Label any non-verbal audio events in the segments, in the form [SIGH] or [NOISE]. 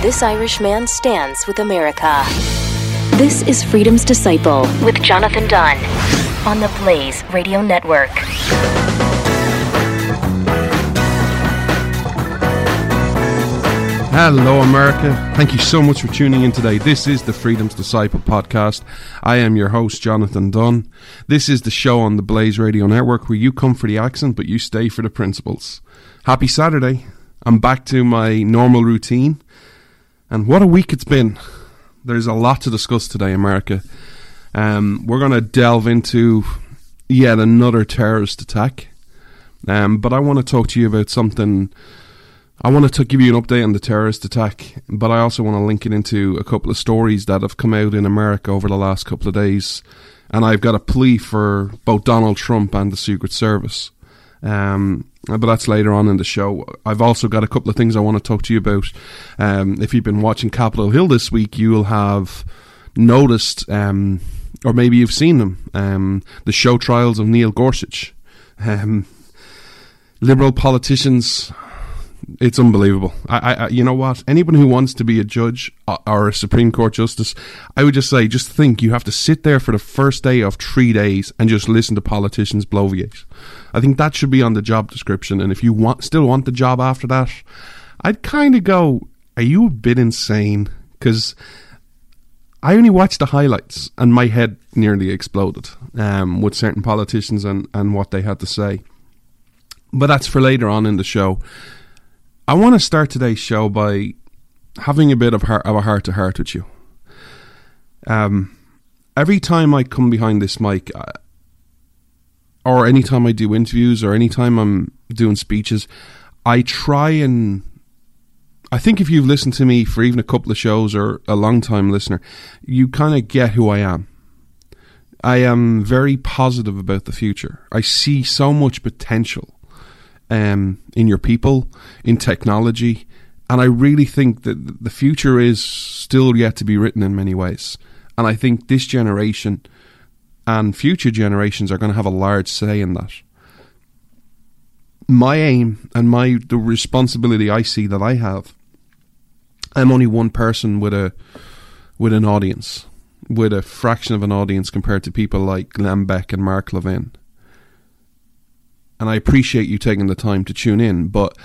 This Irish man stands with America. This is Freedom's Disciple with Jonathan Dunn on the Blaze Radio Network. Hello, America. Thank you so much for tuning in today. This is the Freedom's Disciple podcast. I am your host, Jonathan Dunn. This is the show on the Blaze Radio Network where you come for the accent, but you stay for the principles. Happy Saturday. I'm back to my normal routine. And what a week it's been. There's a lot to discuss today, America. Um, we're going to delve into yet another terrorist attack. Um, but I want to talk to you about something. I want to give you an update on the terrorist attack, but I also want to link it into a couple of stories that have come out in America over the last couple of days. And I've got a plea for both Donald Trump and the Secret Service. Um, but that's later on in the show. I've also got a couple of things I want to talk to you about. Um, if you've been watching Capitol Hill this week, you will have noticed, um, or maybe you've seen them, um, the show trials of Neil Gorsuch. Um, liberal politicians it's unbelievable. I, I, you know what? Anyone who wants to be a judge or a Supreme Court justice, I would just say, just think you have to sit there for the first day of three days and just listen to politicians bloviate. I think that should be on the job description. And if you want, still want the job after that, I'd kind of go, are you a bit insane? Because I only watched the highlights and my head nearly exploded um, with certain politicians and, and what they had to say. But that's for later on in the show. I want to start today's show by having a bit of, heart, of a heart to heart with you. Um, every time I come behind this mic, uh, or anytime I do interviews, or anytime I'm doing speeches, I try and. I think if you've listened to me for even a couple of shows or a long time listener, you kind of get who I am. I am very positive about the future. I see so much potential um, in your people, in technology. And I really think that the future is still yet to be written in many ways. And I think this generation and future generations are going to have a large say in that. My aim and my the responsibility I see that I have, I'm only one person with a with an audience, with a fraction of an audience compared to people like Glenn Beck and Mark Levin and I appreciate you taking the time to tune in. But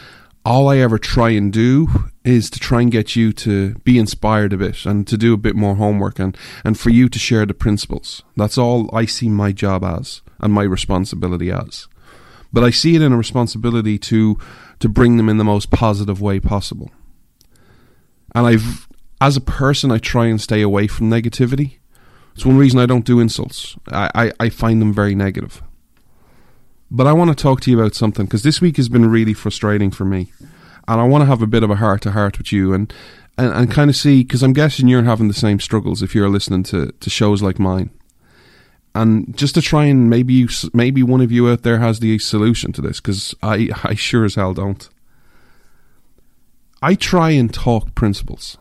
all I ever try and do is to try and get you to be inspired a bit and to do a bit more homework and, and for you to share the principles. That's all I see my job as and my responsibility as. But I see it in a responsibility to to bring them in the most positive way possible. And I've as a person I try and stay away from negativity. It's one reason I don't do insults. I, I, I find them very negative. But I want to talk to you about something because this week has been really frustrating for me. And I want to have a bit of a heart to heart with you and, and, and kind of see, because I'm guessing you're having the same struggles if you're listening to, to shows like mine. And just to try and maybe you, maybe one of you out there has the solution to this because I, I sure as hell don't. I try and talk principles.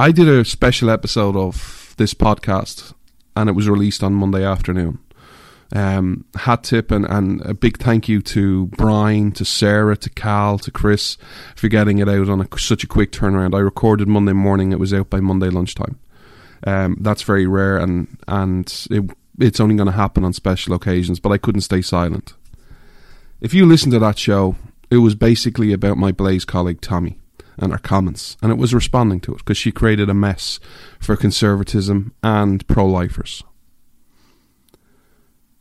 I did a special episode of this podcast and it was released on Monday afternoon. Um, hat tip and, and a big thank you to Brian, to Sarah, to Cal, to Chris for getting it out on a, such a quick turnaround. I recorded Monday morning; it was out by Monday lunchtime. Um, that's very rare, and and it, it's only going to happen on special occasions. But I couldn't stay silent. If you listen to that show, it was basically about my Blaze colleague Tomi and her comments, and it was responding to it because she created a mess for conservatism and pro lifers.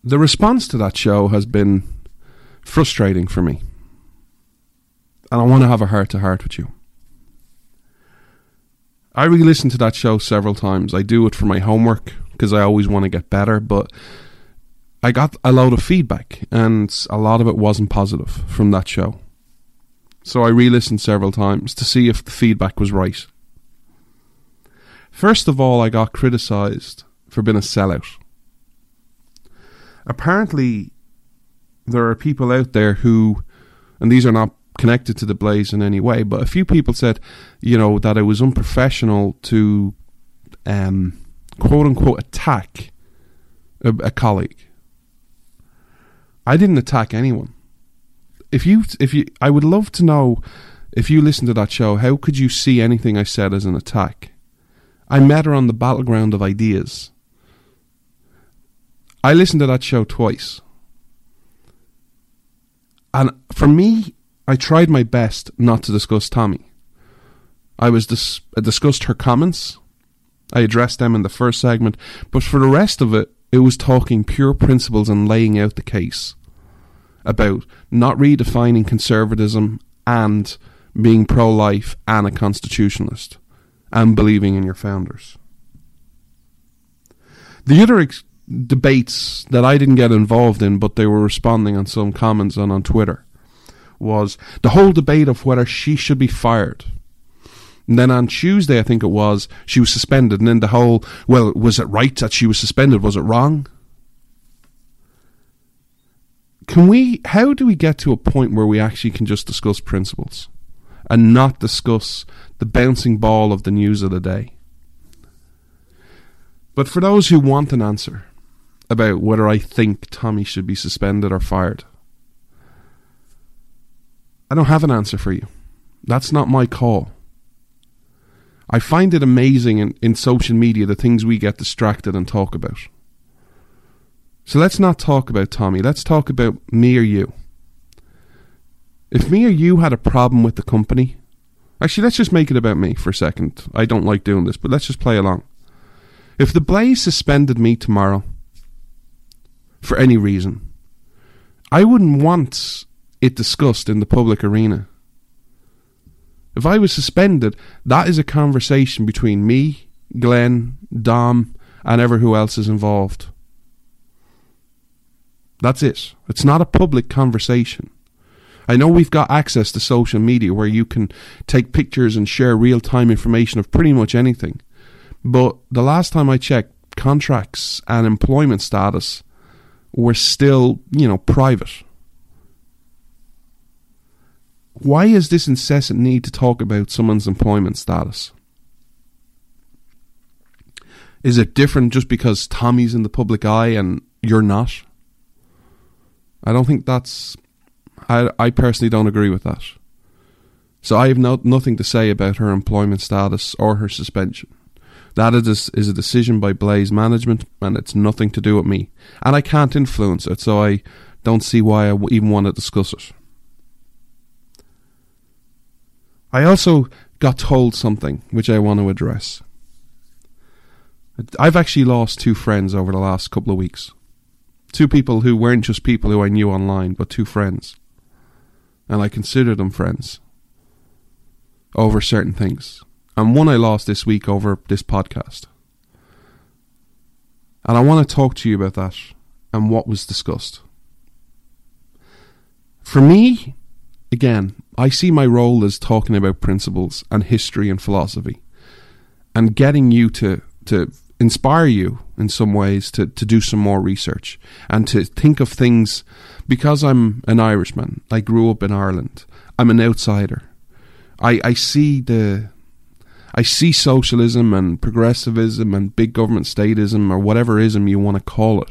The response to that show has been frustrating for me, and I want to have a heart to heart with you. I re listened to that show several times. I do it for my homework because I always want to get better, but I got a lot of feedback, and a lot of it wasn't positive from that show. So I re listened several times to see if the feedback was right. First of all, I got criticised for being a sellout. Apparently, there are people out there who, and these are not connected to the Blaze in any way, but a few people said, you know, that it was unprofessional to, um, quote unquote, attack a, a colleague. I didn't attack anyone. If you, if you, I would love to know if you listen to that show, how could you see anything I said as an attack? I met her on the battleground of ideas. I listened to that show twice. And for me, I tried my best not to discuss Tomi. I was dis- I discussed her comments. I addressed them in the first segment, but for the rest of it, it was talking pure principles and laying out the case about not redefining conservatism and being pro life and a constitutionalist and believing in your founders. The other ex- debates that I didn't get involved in, but they were responding on some comments and on Twitter, was the whole debate of whether she should be fired. And then on Tuesday, I think it was, she was suspended. And then the whole, well, was it right that she was suspended? Was it wrong? Can we, how do we get to a point where we actually can just discuss principles and not discuss the bouncing ball of the news of the day? But for those who want an answer about whether I think Tomi should be suspended or fired, I don't have an answer for you. That's not my call. I find it amazing in, in social media the things we get distracted and talk about. So let's not talk about Tomi. Let's talk about me or you. If me or you had a problem with the company, actually, let's just make it about me for a second. I don't like doing this, but let's just play along. If the Blaze suspended me tomorrow for any reason, I wouldn't want it discussed in the public arena. If I was suspended, that is a conversation between me, Glenn, Dom, and ever who else is involved. That's it. It's not a public conversation. I know we've got access to social media where you can take pictures and share real time information of pretty much anything. But the last time I checked, contracts and employment status were still, you know, private. Why is this incessant need to talk about someone's employment status? Is it different just because Tomi's in the public eye and you're not? I don't think that's. I, I personally don't agree with that. So I have no, nothing to say about her employment status or her suspension. That is, is a decision by Blaze management, and it's nothing to do with me. And I can't influence it, so I don't see why I even want to discuss it. I also got told something which I want to address. I've actually lost two friends over the last couple of weeks. Two people who weren't just people who I knew online, but two friends. And I consider them friends over certain things. And one I lost this week over this podcast. And I want to talk to you about that and what was discussed. For me, again, I see my role as talking about principles and history and philosophy and getting you to, to inspire you in some ways to, to do some more research and to think of things because I'm an Irishman. I grew up in Ireland. I'm an outsider. I, I see the I see socialism and progressivism and big government statism or whatever ism you want to call it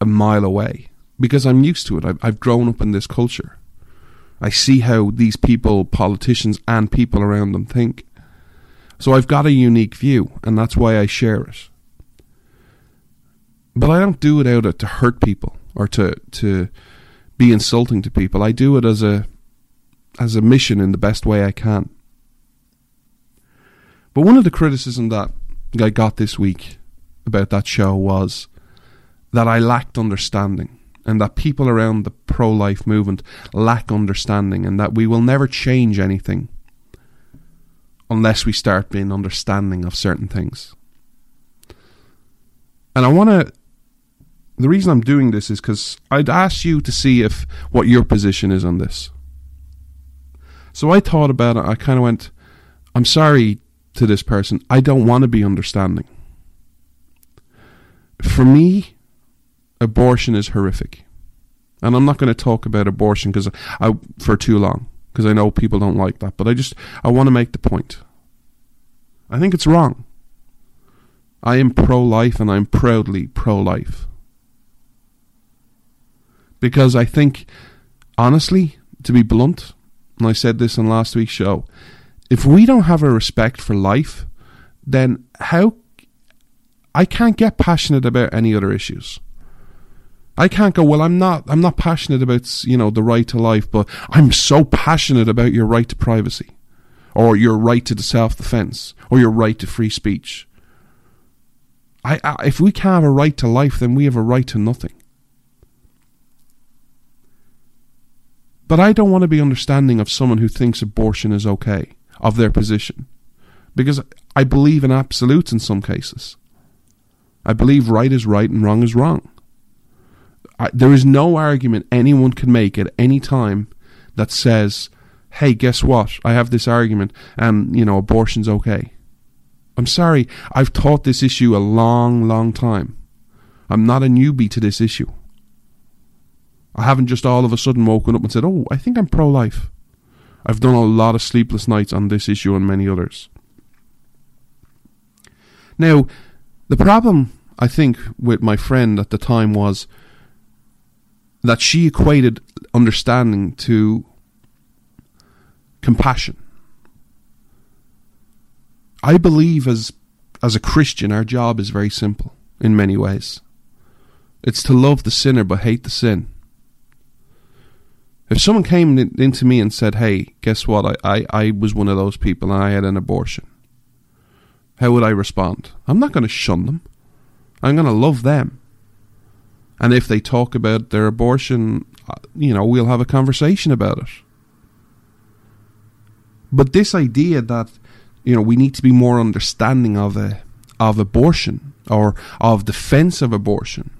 a mile away because I'm used to it. I've, I've grown up in this culture. I see how these people, politicians and people around them think. So I've got a unique view, and that's why I share it. But I don't do it out of, to hurt people or to to be insulting to people. I do it as a as a mission in the best way I can. But one of the criticism that I got this week about that show was that I lacked understanding and that people around the pro life movement lack understanding and that we will never change anything unless we start being understanding of certain things. And I want to. The reason I'm doing this is because I'd ask you to see if what your position is on this. So I thought about it. I kind of went, I'm sorry to this person. I don't want to be understanding. For me, abortion is horrific. And I'm not going to talk about abortion because I for too long because I know people don't like that, but I just I want to make the point. I think it's wrong. I am pro-life and I'm proudly pro-life. Because I think honestly, to be blunt, and I said this in last week's show, if we don't have a respect for life, then how I can't get passionate about any other issues. I can't go, well, I'm not, I'm not passionate about, you know, the right to life, but I'm so passionate about your right to privacy, or your right to self-defense, or your right to free speech. I, I, if we can't have a right to life, then we have a right to nothing. But I don't want to be understanding of someone who thinks abortion is okay, of their position. Because I believe in absolutes in some cases. I believe right is right and wrong is wrong. I, there is no argument anyone can make at any time that says, "Hey, guess what? I have this argument, and you know, abortion's okay." I'm sorry, I've taught this issue a long, long time. I'm not a newbie to this issue. I haven't just all of a sudden woken up and said, "Oh, I think I'm pro-life." I've done a lot of sleepless nights on this issue and many others. Now, the problem I think with my friend at the time was that she equated understanding to compassion. I believe as as a Christian our job is very simple in many ways. It's to love the sinner but hate the sin. If someone came in, into me and said, Hey, guess what? I, I, I was one of those people and I had an abortion. How would I respond? I'm not going to shun them. I'm going to love them. And if they talk about their abortion, uh, you know, we'll have a conversation about it. But this idea that, you know, we need to be more understanding of a, of abortion or of defense of abortion,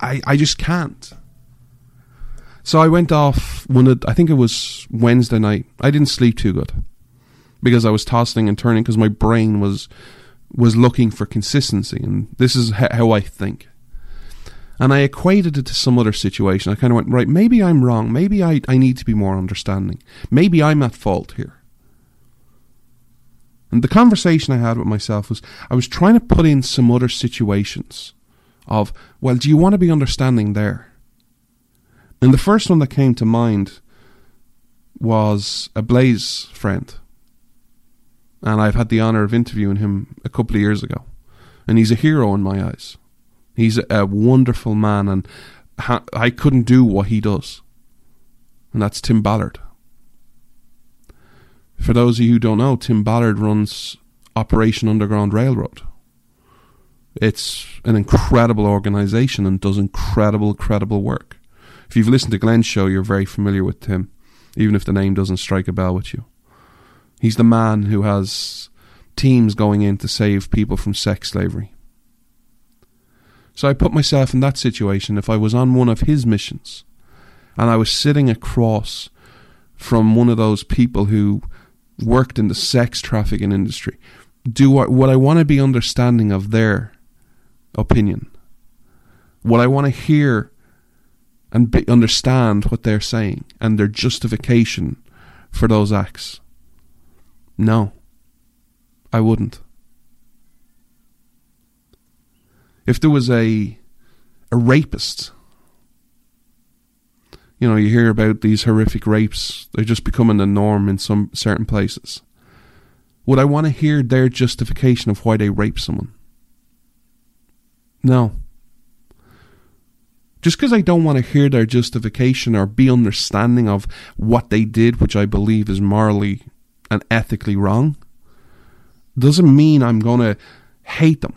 I, I just can't. So I went off one of, I think it was Wednesday night. I didn't sleep too good because I was tossing and turning because my brain was was looking for consistency, and this is how I think and I equated it to some other situation. I kind of went, right, maybe I'm wrong. Maybe I, I need to be more understanding. Maybe I'm at fault here. And the conversation I had with myself was I was trying to put in some other situations of, well, do you want to be understanding there? And the first one that came to mind was a Blaze friend. And I've had the honour of interviewing him a couple of years ago. And he's a hero in my eyes. He's a wonderful man, and ha- I couldn't do what he does. And that's Tim Ballard. For those of you who don't know, Tim Ballard runs Operation Underground Railroad. It's an incredible organization and does incredible, credible work. If you've listened to Glenn's show, you're very familiar with Tim, even if the name doesn't strike a bell with you. He's the man who has teams going in to save people from sex slavery. So I put myself in that situation if I was on one of his missions and I was sitting across from one of those people who worked in the sex trafficking industry. Do would I want to be understanding of their opinion? Would I want to hear and be, understand what they're saying and their justification for those acts? No, I wouldn't. if there was a a rapist you know you hear about these horrific rapes they're just becoming the norm in some certain places would i want to hear their justification of why they rape someone no Just because I don't want to hear their justification or be understanding of what they did, which I believe is morally and ethically wrong, doesn't mean I'm going to hate them.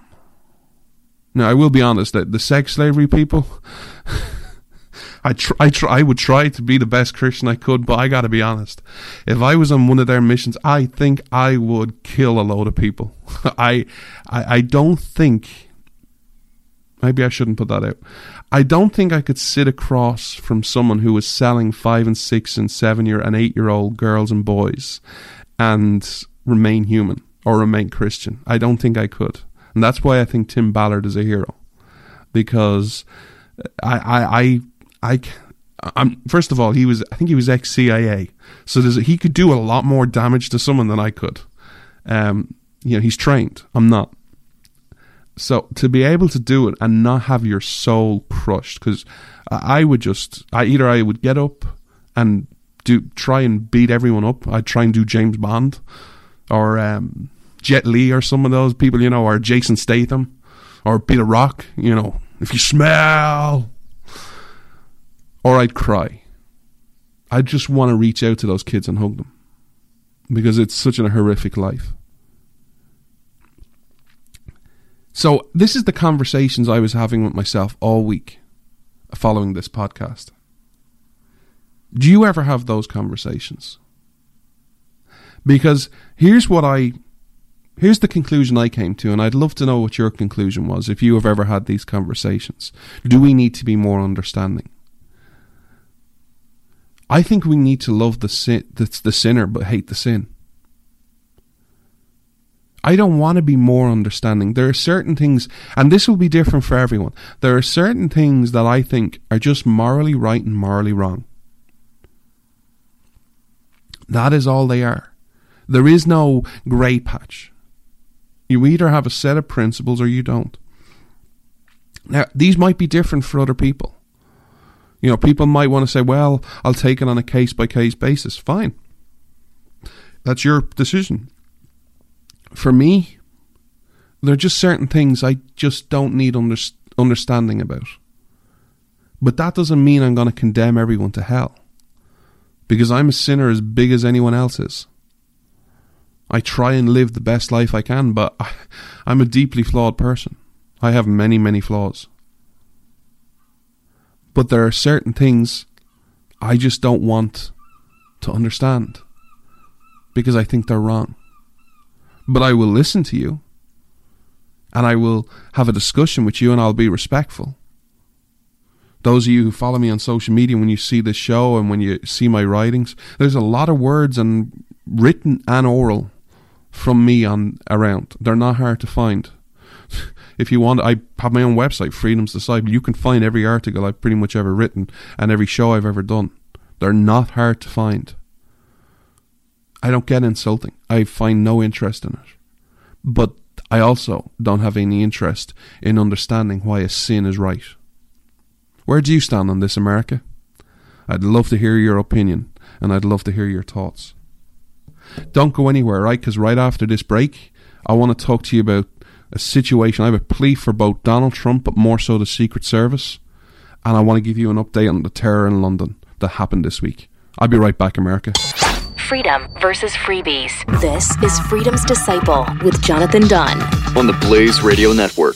Now, I will be honest that the sex slavery people, [LAUGHS] I try, I try, I would try to be the best Christian I could, but I got to be honest. If I was on one of their missions, I think I would kill a load of people. [LAUGHS] I, I, I don't think. Maybe I shouldn't put that out. I don't think I could sit across from someone who was selling five and six and seven year and eight year old girls and boys and remain human or remain Christian. I don't think I could. And that's why I think Tim Ballard is a hero. Because I, I, I, I I'm, first of all, he was, I think he was ex CIA. So he could do a lot more damage to someone than I could. Um, you know, he's trained. I'm not. So to be able to do it and not have your soul crushed, because I would just, I either I would get up and do try and beat everyone up. I'd try and do James Bond or um, Jet Li or some of those people, you know, or Jason Statham or Peter Rock, you know, if you smell. Or I'd cry. I just want to reach out to those kids and hug them because it's such a horrific life. So, this is the conversations I was having with myself all week following this podcast. Do you ever have those conversations? Because here's what I here's the conclusion I came to, and I'd love to know what your conclusion was if you have ever had these conversations. Do we need to be more understanding? I think we need to love the sin, the, the sinner, but hate the sin. I don't want to be more understanding. There are certain things, and this will be different for everyone. There are certain things that I think are just morally right and morally wrong. That is all they are. There is no grey patch. You either have a set of principles or you don't. Now, these might be different for other people. You know, people might want to say, well, I'll take it on a case by case basis. Fine. That's your decision. For me, there are just certain things I just don't need under- understanding about. But that doesn't mean I'm going to condemn everyone to hell. Because I'm a sinner as big as anyone else is. I try and live the best life I can, but I, I'm a deeply flawed person. I have many, many flaws. But there are certain things I just don't want to understand because I think they're wrong. But I will listen to you and I will have a discussion with you and I'll be respectful. Those of you who follow me on social media, when you see this show and when you see my writings, there's a lot of words and written and oral from me on around. They're not hard to find. [LAUGHS] if you want, I have my own website, Freedom's Disciple. You can find every article I've pretty much ever written and every show I've ever done. They're not hard to find. I don't get insulting. I find no interest in it. But I also don't have any interest in understanding why a sin is right. Where do you stand on this, America? I'd love to hear your opinion and I'd love to hear your thoughts. Don't go anywhere, right? Because right after this break, I want to talk to you about a situation. I have a plea for both Donald Trump, but more so the Secret Service. And I want to give you an update on the terror in London that happened this week. I'll be right back, America. Freedom versus freebies. This is Freedom's Disciple with Jonathan Dunn on the Blaze Radio Network.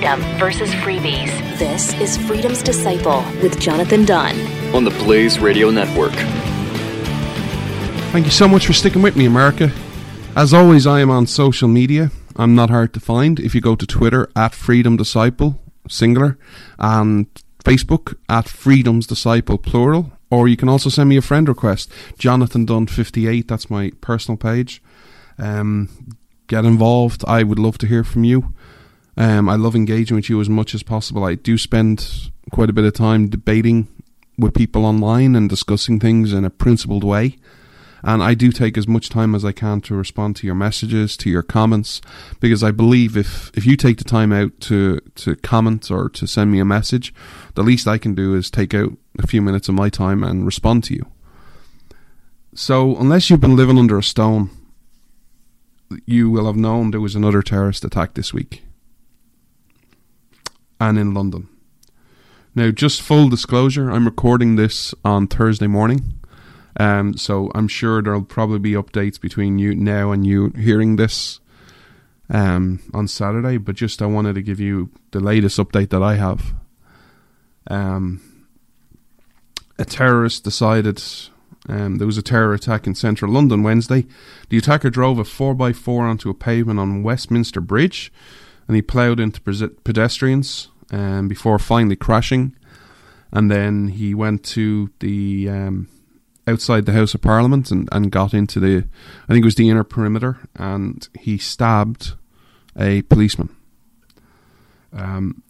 Freedom versus freebies. This is Freedom's Disciple with Jonathan Dunn on the Blaze Radio Network. Thank you so much for sticking with me, America. As always, I am on social media. I'm not hard to find. If you go to Twitter at Freedom Disciple, singular, and Facebook at Freedom's Disciple, plural, or you can also send me a friend request. Jonathan Dunn 58, that's my personal page. Um, get involved. I would love to hear from you. Um, I love engaging with you as much as possible. I do spend quite a bit of time debating with people online and discussing things in a principled way. And I do take as much time as I can to respond to your messages, to your comments, because I believe if, if you take the time out to, to comment or to send me a message, the least I can do is take out a few minutes of my time and respond to you. So, unless you've been living under a stone, you will have known there was another terrorist attack this week. And in London. Now, just full disclosure, I'm recording this on Thursday morning. Um, so I'm sure there'll probably be updates between you now and you hearing this um, on Saturday. But just I wanted to give you the latest update that I have. Um, a terrorist decided um, there was a terror attack in central London Wednesday. The attacker drove a 4x4 onto a pavement on Westminster Bridge and he ploughed into pedestrians um, before finally crashing. And then he went to the um, outside the House of Parliament and, and got into the, I think it was the inner perimeter, and he stabbed a policeman. Um,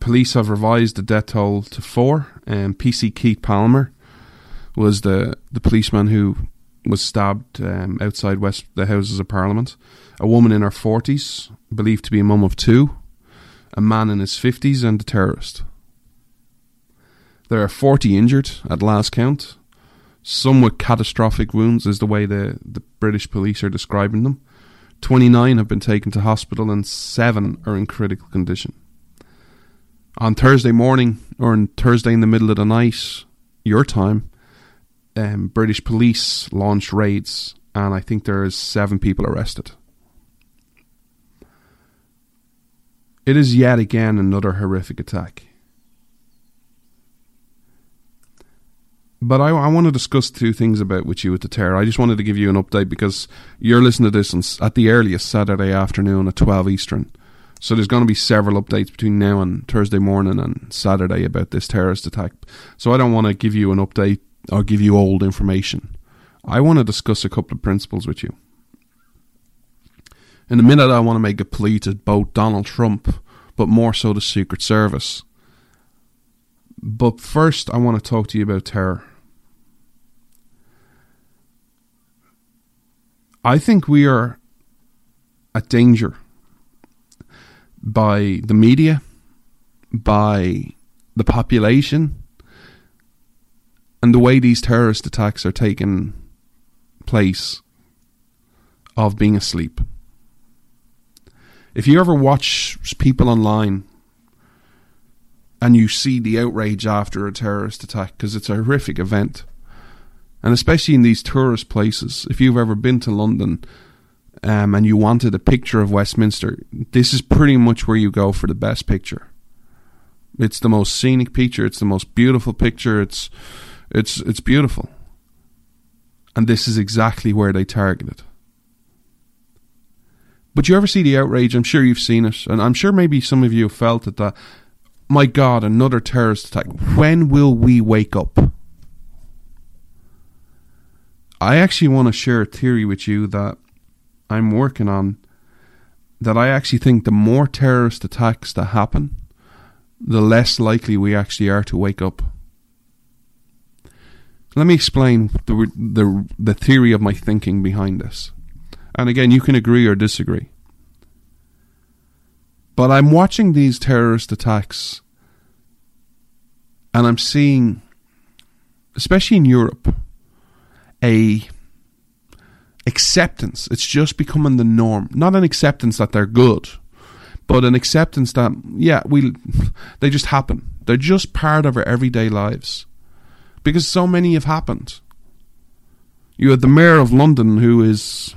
police have revised the death toll to four. Um, PC Keith Palmer was the, the policeman who was stabbed um, outside West the Houses of Parliament. A woman in her forties, believed to be a mum of two, a man in his fifties, and a terrorist. There are 40 injured at last count. Some with catastrophic wounds, is the way the, the British police are describing them. 29 have been taken to hospital and 7 are in critical condition. On Thursday morning, or on Thursday in the middle of the night, your time, um, British police launched raids, and I think there is seven people arrested. It is yet again another horrific attack. But I, I want to discuss two things about with you with the terror. I just wanted to give you an update because you're listening to this on, at the earliest Saturday afternoon at 12 Eastern. So there's going to be several updates between now and Thursday morning and Saturday about this terrorist attack. So I don't want to give you an update or give you old information. I want to discuss a couple of principles with you. In a minute, I want to make a plea to both Donald Trump, but more so the Secret Service. But first, I want to talk to you about terror. I think we are at danger by the media, by the population, and the way these terrorist attacks are taking place of being asleep. If you ever watch people online and you see the outrage after a terrorist attack, because it's a horrific event, and especially in these tourist places. If you've ever been to London um, and you wanted a picture of Westminster, this is pretty much where you go for the best picture. It's the most scenic picture. It's the most beautiful picture. It's it's it's beautiful, and this is exactly where they targeted. But you ever see the outrage? I'm sure you've seen it, and I'm sure maybe some of you have felt it. That my God, another terrorist attack. When will we wake up? I actually want to share a theory with you that I'm working on. That I actually think the more terrorist attacks that happen, the less likely we actually are to wake up. Let me explain the, the, the theory of my thinking behind this. And again, you can agree or disagree. But I'm watching these terrorist attacks and I'm seeing, especially in Europe, a acceptance. It's just becoming the norm. Not an acceptance that they're good, but an acceptance that yeah, we [LAUGHS] they just happen. They're just part of our everyday lives. Because so many have happened. You had the mayor of London who is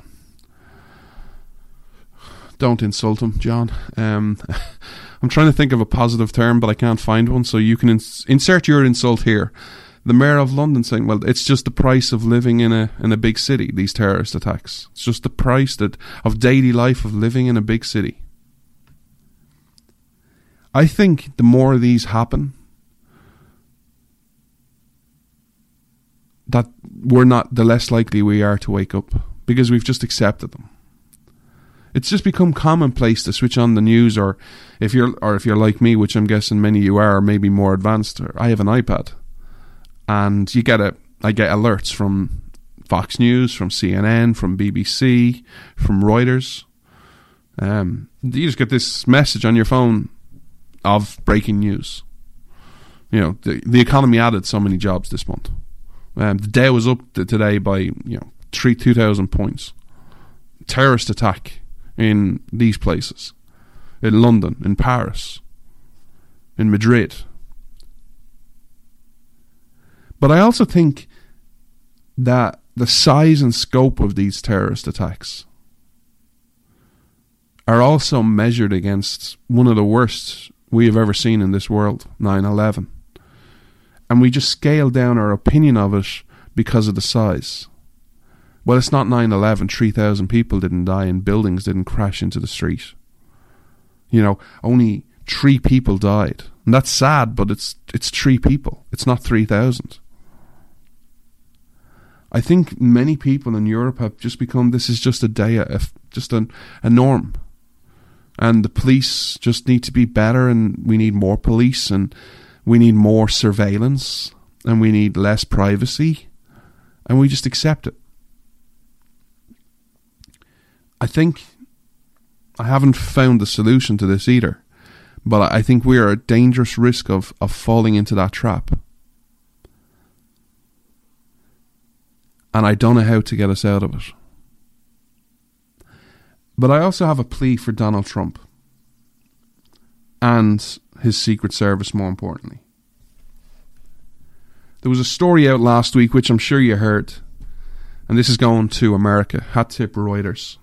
don't insult him, John. Um, [LAUGHS] I'm trying to think of a positive term, but I can't find one. So you can ins- insert your insult here the mayor of London saying, "Well, it's just the price of living in a in a big city. These terrorist attacks. It's just the price that of daily life of living in a big city." I think the more these happen, that we're not the less likely we are to wake up because we've just accepted them. It's just become commonplace to switch on the news, or if you're, or if you're like me, which I'm guessing many of you are, maybe more advanced. I have an iPad, and you get a, I get alerts from Fox News, from CNN, from BBC, from Reuters. Um, you just get this message on your phone of breaking news. You know, the the economy added so many jobs this month. Um, the Dow was up today by you know three two thousand points. Terrorist attack in these places, in London, in Paris, in Madrid. But I also think that the size and scope of these terrorist attacks are also measured against one of the worst we have ever seen in this world 9 11 and we just scale down our opinion of it because of the size. Well, it's not 9 11. 3,000 people didn't die and buildings didn't crash into the street. You know, only three people died. And that's sad, but it's, it's three people. It's not 3,000. I think many people in Europe have just become this is just a day, a, just a, a norm. And the police just need to be better, and we need more police, and we need more surveillance and we need less privacy and we just accept it. I think I haven't found the solution to this either, but I think we are at dangerous risk of, of falling into that trap. And I don't know how to get us out of it. But I also have a plea for Donald Trump and his Secret Service, more importantly. There was a story out last week, which I'm sure you heard, and this is going to America. Hat tip Reuters.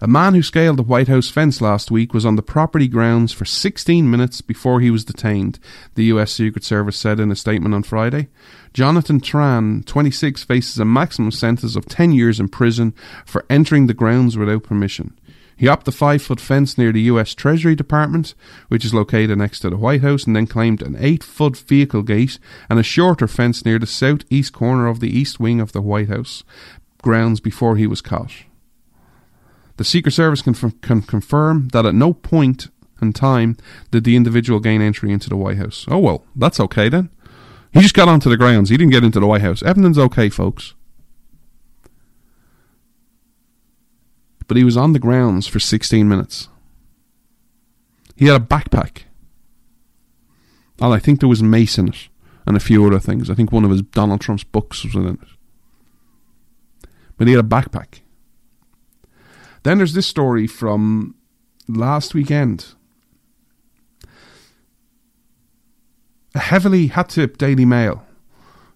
A man who scaled the White House fence last week was on the property grounds for 16 minutes before he was detained, the U.S. Secret Service said in a statement on Friday. Jonathan Tran, 26, faces a maximum sentence of 10 years in prison for entering the grounds without permission. He hopped the five foot fence near the US Treasury Department, which is located next to the White House, and then climbed an eight foot vehicle gate and a shorter fence near the southeast corner of the east wing of the White House grounds before he was caught. The Secret Service can, f- can confirm that at no point in time did the individual gain entry into the White House. Oh well, that's okay then. He just got onto the grounds. He didn't get into the White House. Everything's okay, folks. but he was on the grounds for 16 minutes. He had a backpack. And I think there was mace in it and a few other things. I think one of his Donald Trump's books was in it. But he had a backpack. Then there's this story from last weekend. A heavily hat tip Daily Mail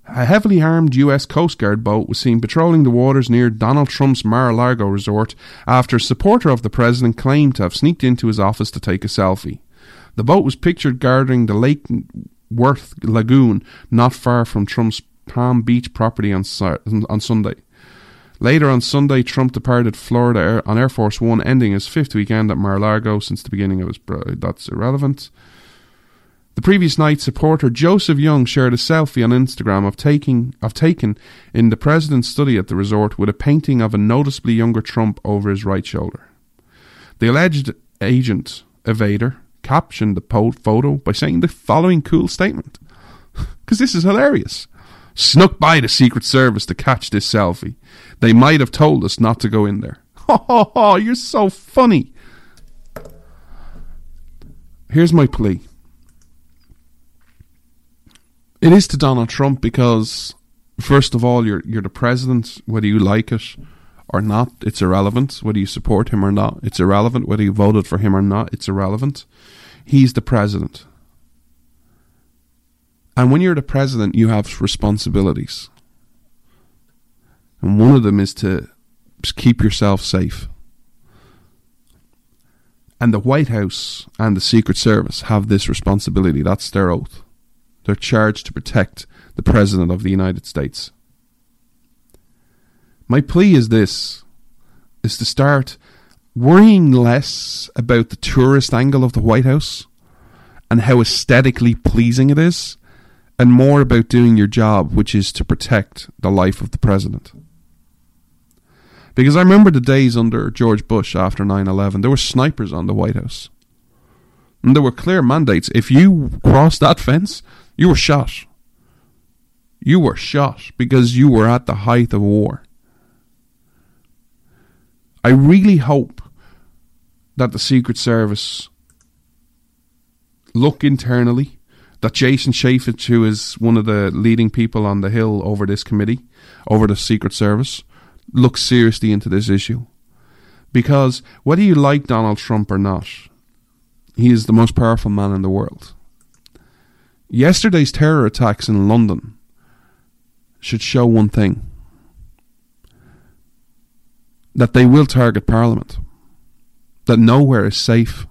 a heavily armed US Coast Guard boat was seen patrolling the waters near Donald Trump's Mar a Lago resort after a supporter of the president claimed to have sneaked into his office to take a selfie. The boat was pictured guarding the Lake Worth Lagoon not far from Trump's Palm Beach property on, on Sunday. Later on Sunday, Trump departed Florida on Air Force One, ending his fifth weekend at Mar-a-Lago since the beginning of his. That's irrelevant. The previous night, supporter Joseph Young shared a selfie on Instagram of taking of taken in the president's study at the resort with a painting of a noticeably younger Trump over his right shoulder. The alleged agent evader captioned the photo by saying the following cool statement. [LAUGHS] Because this is hilarious. Snuck by the Secret Service to catch this selfie. They might have told us not to go in there. [LAUGHS] Ho, you're so funny. Here's my plea. It is to Donald Trump because, first of all, you're you're the president, whether you like it or not. It's irrelevant whether you support him or not. It's irrelevant whether you voted for him or not. It's irrelevant. He's the president, and when you're the president, you have responsibilities, and one of them is to keep yourself safe. And the White House and the Secret Service have this responsibility. That's their oath They're charged to protect the President of the United States. My plea is this is to start worrying less about the tourist angle of the White House and how aesthetically pleasing it is, and more about doing your job, which is to protect the life of the president. Because I remember the days under George Bush after 9 11, there were snipers on the White House. And there were clear mandates. If you crossed that fence, you were shot. You were shot because you were at the height of war. I really hope that the Secret Service look internally, that Jason Chaffetz, who is one of the leading people on the Hill over this committee, over the Secret Service, looks seriously into this issue. Because whether you like Donald Trump or not, he is the most powerful man in the world. Yesterday's terror attacks in London should show one thing that they will target Parliament, that nowhere is safe.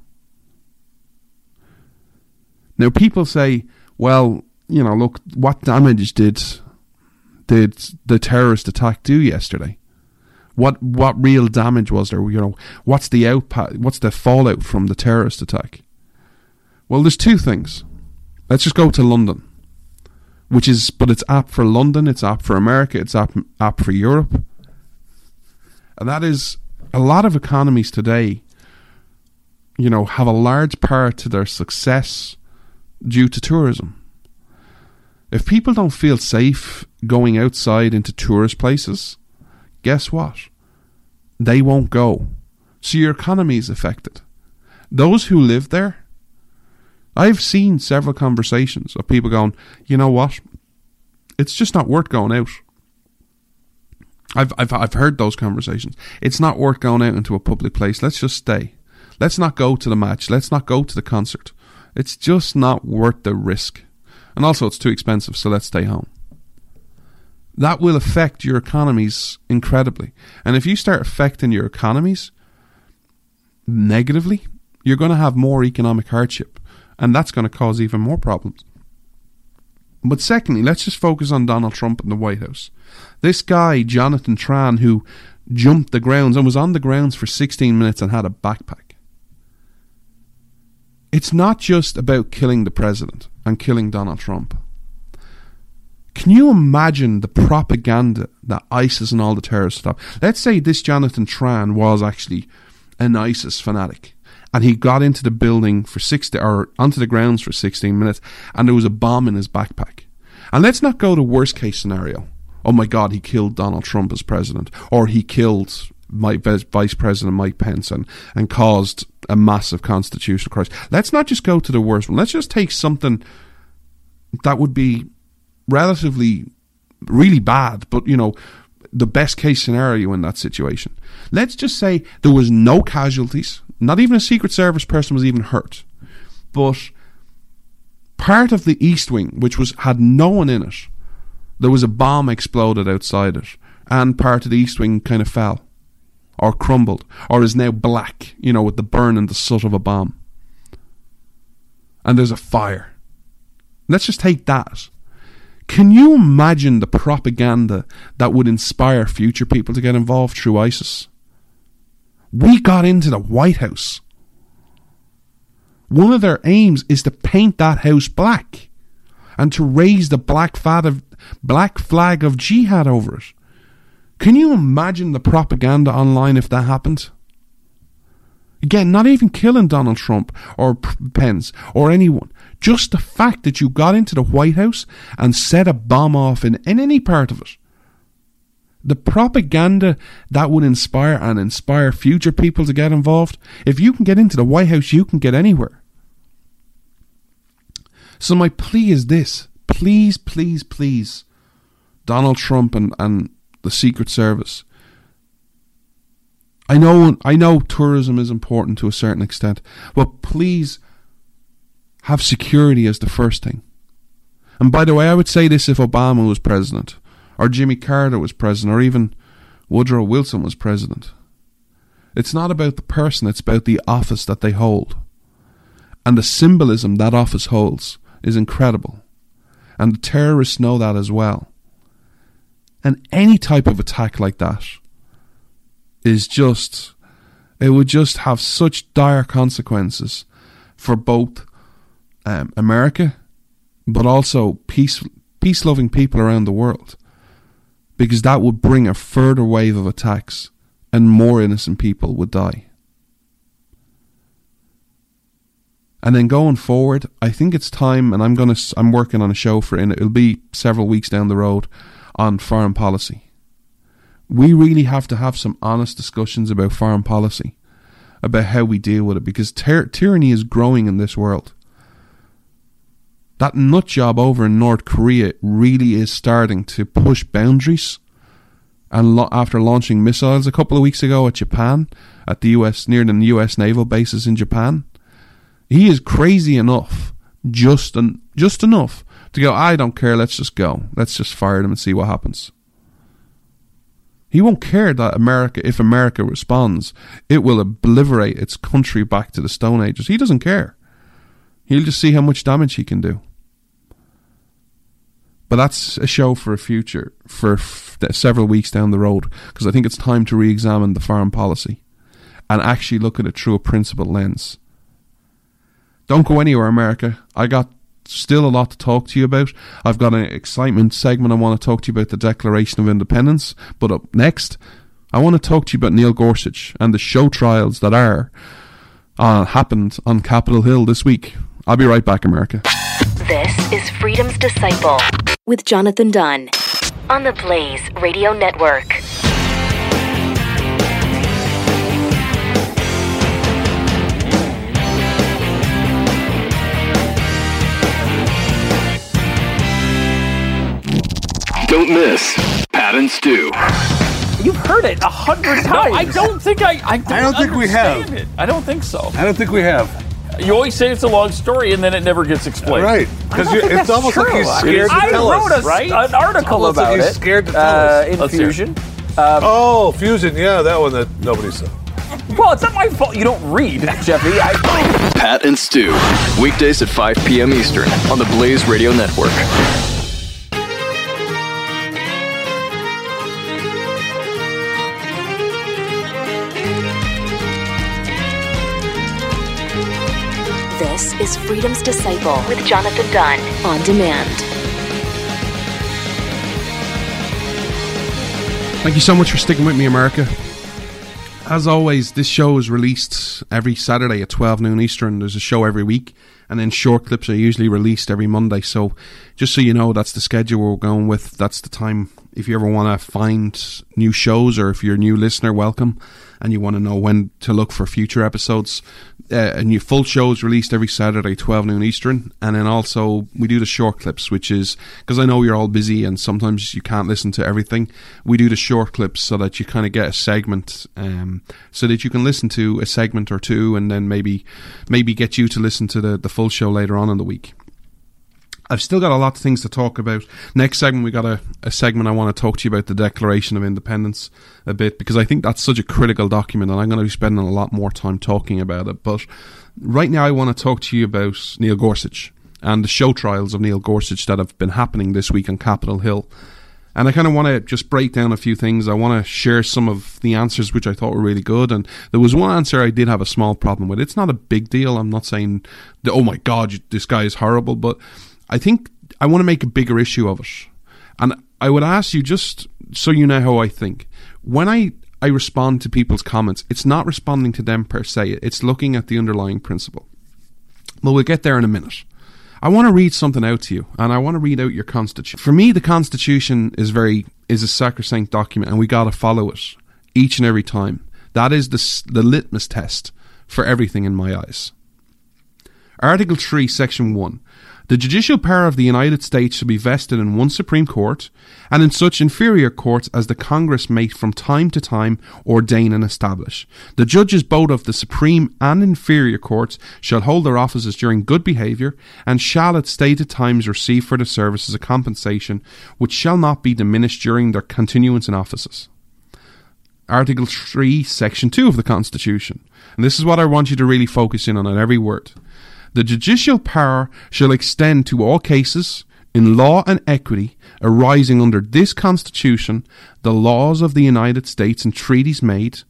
Now, people say, well, you know, look, what damage did did the terrorist attack do yesterday? What what real damage was there? You know, what's the outpa- What's the fallout from the terrorist attack? Well, there's two things. Let's just go to London, which is, but it's app for London, it's app for America, it's app app for Europe. And that is a lot of economies today, you know, have a large part to their success due to tourism. If people don't feel safe going outside into tourist places, guess what? They won't go. So your economy is affected. Those who live there, I've seen several conversations of people going, you know what? It's just not worth going out. I've, I've, I've heard those conversations. It's not worth going out into a public place. Let's just stay. Let's not go to the match. Let's not go to the concert. It's just not worth the risk. And also, it's too expensive, so let's stay home. That will affect your economies incredibly. And if you start affecting your economies negatively, you're going to have more economic hardship. And that's going to cause even more problems. But secondly, let's just focus on Donald Trump and the White House. This guy, Jonathan Tran, who jumped the grounds and was on the grounds for 16 minutes and had a backpack. It's not just about killing the president and killing Donald Trump. Can you imagine the propaganda that ISIS and all the terrorists have? Let's say this Jonathan Tran was actually an ISIS fanatic and he got into the building for 60 or onto the grounds for 16 minutes and there was a bomb in his backpack. And let's not go to worst case scenario oh my God, he killed Donald Trump as president, or he killed my Vice President Mike Pence and, and caused a massive constitutional crisis. Let's not just go to the worst one. Let's just take something that would be relatively really bad, but you know, the best case scenario in that situation. Let's just say there was no casualties, not even a Secret Service person was even hurt, but part of the East Wing, which was had no one in it, there was a bomb exploded outside it, and part of the east wing kind of fell, or crumbled, or is now black, you know, with the burn and the soot of a bomb. And there's a fire. Let's just take that. Can you imagine the propaganda that would inspire future people to get involved through ISIS? We got into the White House. One of their aims is to paint that house black and to raise the black flag of black flag of jihad over it. Can you imagine the propaganda online if that happened? Again, not even killing Donald Trump or Pence or anyone. Just the fact that you got into the White House and set a bomb off in, in any part of it. The propaganda that would inspire and inspire future people to get involved. If you can get into the White House, you can get anywhere. So my plea is this please, please, please, Donald Trump and, and the Secret Service. I know I know tourism is important to a certain extent, but please have security as the first thing. And by the way, I would say this if Obama was president, or Jimmy Carter was president, or even Woodrow Wilson was president. It's not about the person, it's about the office that they hold. And the symbolism that office holds is incredible. And the terrorists know that as well. And any type of attack like that is just, it would just have such dire consequences for both um, America, but also peace, peace loving people around the world. Because that would bring a further wave of attacks and more innocent people would die. And then going forward, I think it's time, and I'm gonna, I'm working on a show for it. It'll be several weeks down the road on foreign policy. We really have to have some honest discussions about foreign policy, about how we deal with it, because tyranny is growing in this world. That nut job over in North Korea really is starting to push boundaries. And lo- after launching missiles a couple of weeks ago at Japan, at the US near the US naval bases in Japan, he is crazy enough, just en- just enough to go. I don't care. Let's just go. Let's just fire them and see what happens. He won't care that America, if America responds, it will obliterate its country back to the Stone Ages. He doesn't care. He'll just see how much damage he can do. But that's a show for a future, for f- several weeks down the road, because I think it's time to re examine the foreign policy and actually look at it through a principled lens. Don't go anywhere, America. I got still a lot to talk to you about. I've got an excitement segment I want to talk to you about the Declaration of Independence. But up next, I want to talk to you about Neil Gorsuch and the show trials that are uh, happened on Capitol Hill this week. I'll be right back, America. This is Freedom's Disciple with Jonathan Dunn on the Blaze Radio Network. Don't miss Pat and Stu. You've heard it a hundred times. [LAUGHS] No, I don't think I. I don't, I don't think we have. It. I don't think so. I don't think we have. You always say it's a long story, and then it never gets explained. Right. Because it's that's almost like true. he's I scared to I tell wrote us. a, right? an article almost like about he's it. scared to tell uh, us. in Let's it. Fusion. Oh, Fusion. Yeah, that one that nobody saw. Well, it's not my fault you don't read, Jeffy. I, Pat and Stu. Weekdays at 5 p.m. Eastern on the Blaze Radio Network. Is Freedom's Disciple with Jonathan Dunn on demand. Thank you so much for sticking with me, America. As always, this show is released every Saturday at 12 noon Eastern. There's a show every week, and then short clips are usually released every Monday. So, just so you know, that's the schedule we're going with. That's the time. If you ever want to find new shows, or if you're a new listener, welcome, and you want to know when to look for future episodes, uh, a new full show is released every Saturday, 12 noon Eastern. And then also, we do the short clips, which is because I know you're all busy and sometimes you can't listen to everything. We do the short clips so that you kind of get a segment, um, so that you can listen to a segment or two and then maybe, maybe get you to listen to the, the full show later on in the week. I've still got a lot of things to talk about. Next segment, we got a, a segment I want to talk to you about the Declaration of Independence a bit because I think that's such a critical document and I'm going to be spending a lot more time talking about it. But right now, I want to talk to you about Neil Gorsuch and the show trials of Neil Gorsuch that have been happening this week on Capitol Hill. And I kind of want to just break down a few things. I want to share some of the answers which I thought were really good. And there was one answer I did have a small problem with. It's not a big deal. I'm not saying, oh my God, this guy is horrible. But I think I want to make a bigger issue of it. And I would ask you just so you know how I think. When I, I respond to people's comments, it's not responding to them per se, it's looking at the underlying principle. Well, we'll get there in a minute. I want to read something out to you, and I want to read out your constitution. For me, the Constitution is very is a sacrosanct document, and we got to follow it each and every time. That is the the litmus test for everything in my eyes. Article 3, Section 1. The judicial power of the United States shall be vested in one Supreme Court, and in such inferior courts as the Congress may from time to time ordain and establish. The judges both of the Supreme and inferior courts shall hold their offices during good behaviour, and shall at stated times receive for their services a compensation which shall not be diminished during their continuance in offices. Article 3, Section 2 of the Constitution. And this is what I want you to really focus in on at every word. The judicial power shall extend to all cases, in law and equity arising under this Constitution, the laws of the United States and treaties made,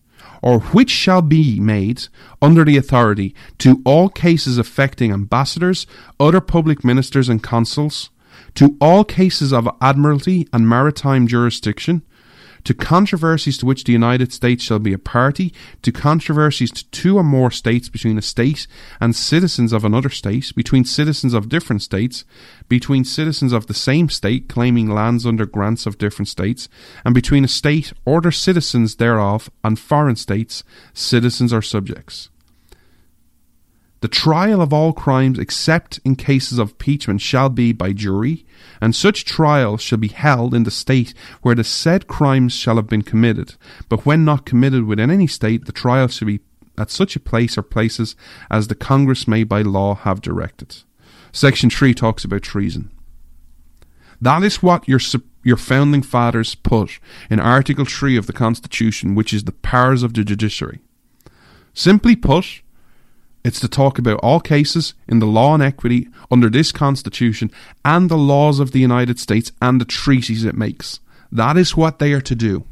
or which shall be made under the authority to all cases affecting ambassadors, other public ministers and consuls, to all cases of admiralty and maritime jurisdiction, to controversies to which the United States shall be a party, to controversies to two or more states between a state and citizens of another state, between citizens of different states, between citizens of the same state claiming lands under grants of different states, and between a state or their citizens thereof and foreign states, citizens or subjects. The trial of all crimes except in cases of impeachment shall be by jury, and such trial shall be held in the state where the said crimes shall have been committed. But when not committed within any state, the trial shall be at such a place or places as the Congress may by law have directed. Section 3 talks about treason. That is what your your founding fathers put in Article 3 of the Constitution, which is the powers of the judiciary. Simply put, it's to talk about all cases in the law and equity under this Constitution and the laws of the United States and the treaties it makes. That is what they are to do.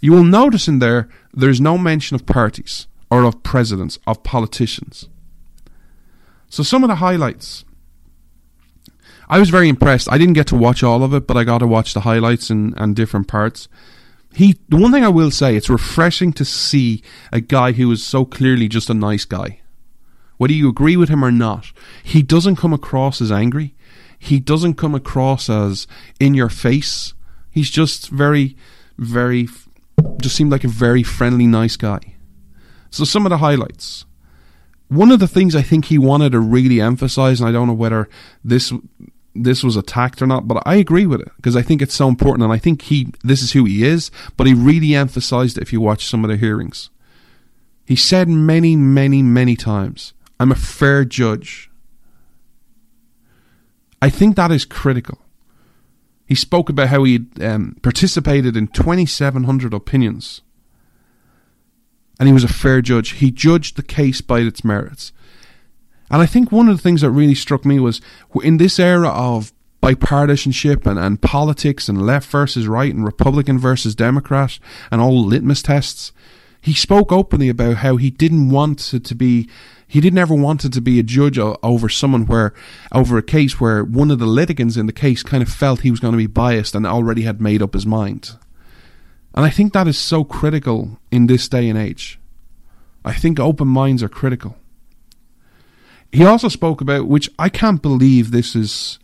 You will notice in there, there's no mention of parties or of presidents, of politicians. So, some of the highlights. I was very impressed. I didn't get to watch all of it, but I got to watch the highlights and, and different parts he the one thing I will say, it's refreshing to see a guy who is so clearly just a nice guy. Whether you agree with him or not, he doesn't come across as angry. He doesn't come across as in your face. He's just very, very, just seemed like a very friendly, nice guy. So some of the highlights. One of the things I think he wanted to really emphasize, and I don't know whether this this was attacked or not, but I agree with it because I think it's so important, and I think he this is who he is. But he really emphasized it. If you watch some of the hearings, he said many, many, many times, "I'm a fair judge." I think that is critical. He spoke about how he um, participated in 2,700 opinions, and he was a fair judge. He judged the case by its merits. And I think one of the things that really struck me was in this era of bipartisanship and, and politics and left versus right and Republican versus Democrat and all litmus tests, he spoke openly about how he didn't want it to be he didn't ever want to be a judge over someone where over a case where one of the litigants in the case kind of felt he was going to be biased and already had made up his mind. And I think that is so critical in this day and age. I think open minds are critical. He also spoke about, which I can't believe this is.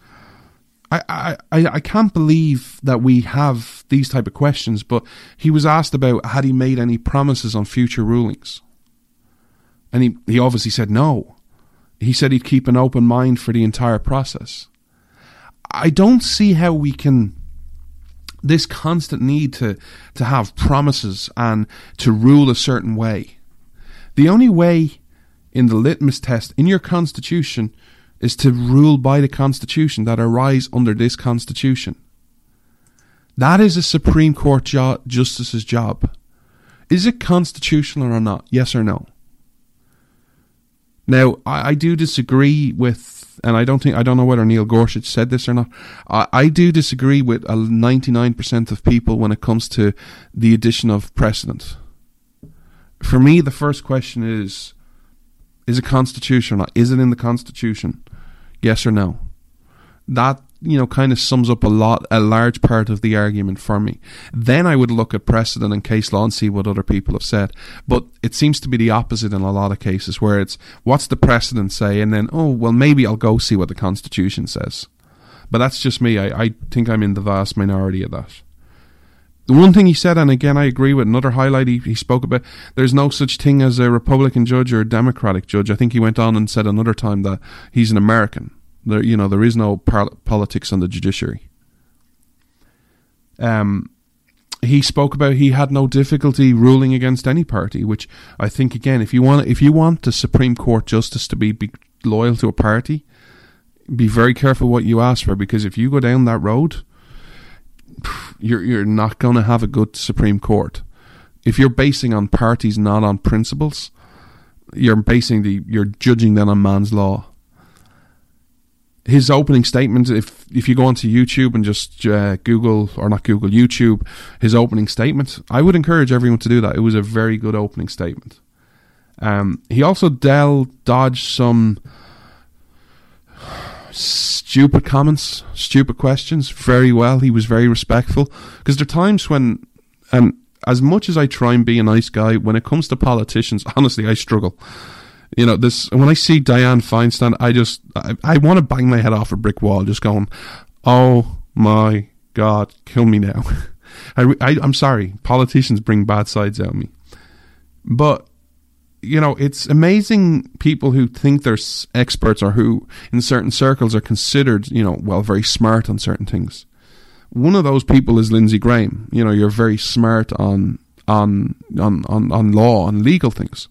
I, I, I can't believe that we have these type of questions, but he was asked about had he made any promises on future rulings. And he, he obviously said no. He said he'd keep an open mind for the entire process. I don't see how we can this constant need to to have promises and to rule a certain way. The only way in the litmus test in your constitution is to rule by the constitution that arise under this constitution. That is a Supreme Court jo- justice's job. Is it constitutional or not? Yes or no? Now, I, I, do disagree with, and I don't think, I don't know whether Neil Gorsuch said this or not. I, I do disagree with 99% of people when it comes to the addition of precedent. For me, the first question is is it constitutional? Is it in the Constitution? Yes or no? That you know kind of sums up a lot, a large part of the argument for me. Then I would look at precedent and case law and see what other people have said. But it seems to be the opposite in a lot of cases, where it's what's the precedent say, and then oh well maybe I'll go see what the Constitution says. But that's just me. I, I think I'm in the vast minority of that. The one thing he said, and again I agree with another highlight he, he spoke about, there's no such thing as a Republican judge or a Democratic judge. I think he went on and said another time that he's an American. There, you know, there is no par- politics on the judiciary. Um, he spoke about he had no difficulty ruling against any party, which I think again, if you want, if you want the Supreme Court justice to be, be loyal to a party, be very careful what you ask for because if you go down that road, you're you're not going to have a good Supreme Court. If you're basing on parties, not on principles, you're basing the you're judging then on man's law. his opening statement, if if you go onto YouTube and just uh, Google or not Google YouTube, his opening statement, I would encourage everyone to do that. It was a very good opening statement. Um, he also del- dodged some stupid comments, stupid questions very well. He was very respectful because there are times when, and as much as I try and be a nice guy, when it comes to politicians, [LAUGHS] honestly, I struggle. You know, this when I see Dianne Feinstein, I just I, I want to bang my head off a brick wall, just going, "Oh my God, kill me now." [LAUGHS] I, I I'm sorry, politicians bring bad sides out of me, but you know, it's amazing people who think they're experts or who, in certain circles, are considered, you know, well, very smart on certain things. One of those people is Lindsey Graham. You know, you're very smart on on on on, on law on legal things.